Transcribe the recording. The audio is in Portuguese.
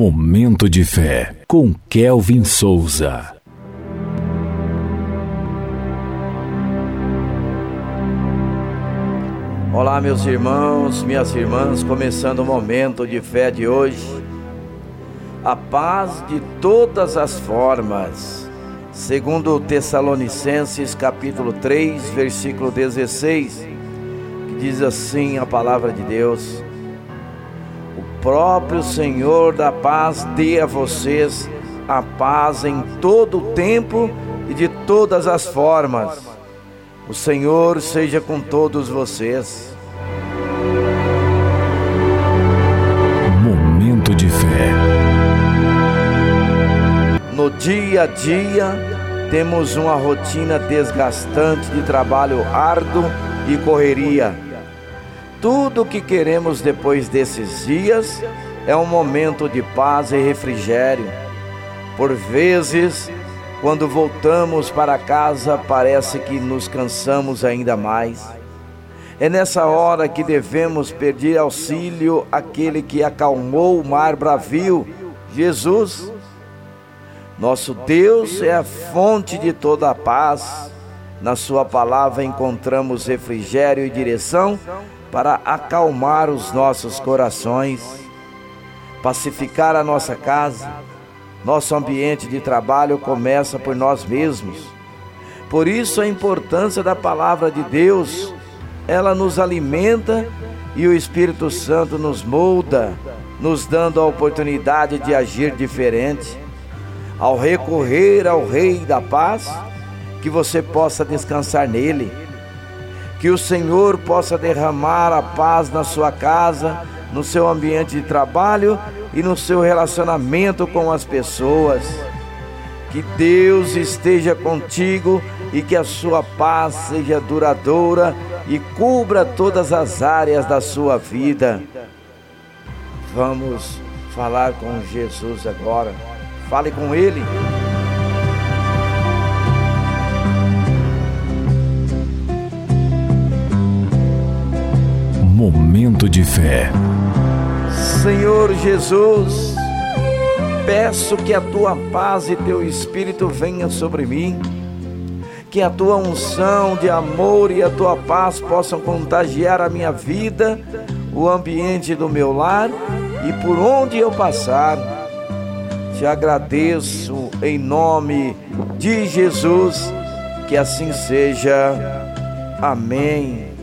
Momento de fé com Kelvin Souza. Olá, meus irmãos, minhas irmãs, começando o momento de fé de hoje. A paz de todas as formas. Segundo Tessalonicenses capítulo 3, versículo 16, que diz assim a palavra de Deus: próprio Senhor da paz dê a vocês a paz em todo o tempo e de todas as formas. O Senhor seja com todos vocês. Momento de fé. No dia a dia, temos uma rotina desgastante de trabalho árduo e correria tudo o que queremos depois desses dias é um momento de paz e refrigério. Por vezes, quando voltamos para casa, parece que nos cansamos ainda mais. É nessa hora que devemos pedir auxílio àquele que acalmou o mar bravio, Jesus. Nosso Deus é a fonte de toda a paz. Na Sua palavra encontramos refrigério e direção para acalmar os nossos corações, pacificar a nossa casa. Nosso ambiente de trabalho começa por nós mesmos. Por isso a importância da palavra de Deus, ela nos alimenta e o Espírito Santo nos molda, nos dando a oportunidade de agir diferente. Ao recorrer ao Rei da Paz, que você possa descansar nele que o Senhor possa derramar a paz na sua casa, no seu ambiente de trabalho e no seu relacionamento com as pessoas. Que Deus esteja contigo e que a sua paz seja duradoura e cubra todas as áreas da sua vida. Vamos falar com Jesus agora. Fale com Ele. Momento de fé. Senhor Jesus, peço que a tua paz e teu espírito venham sobre mim, que a tua unção de amor e a tua paz possam contagiar a minha vida, o ambiente do meu lar e por onde eu passar. Te agradeço em nome de Jesus, que assim seja. Amém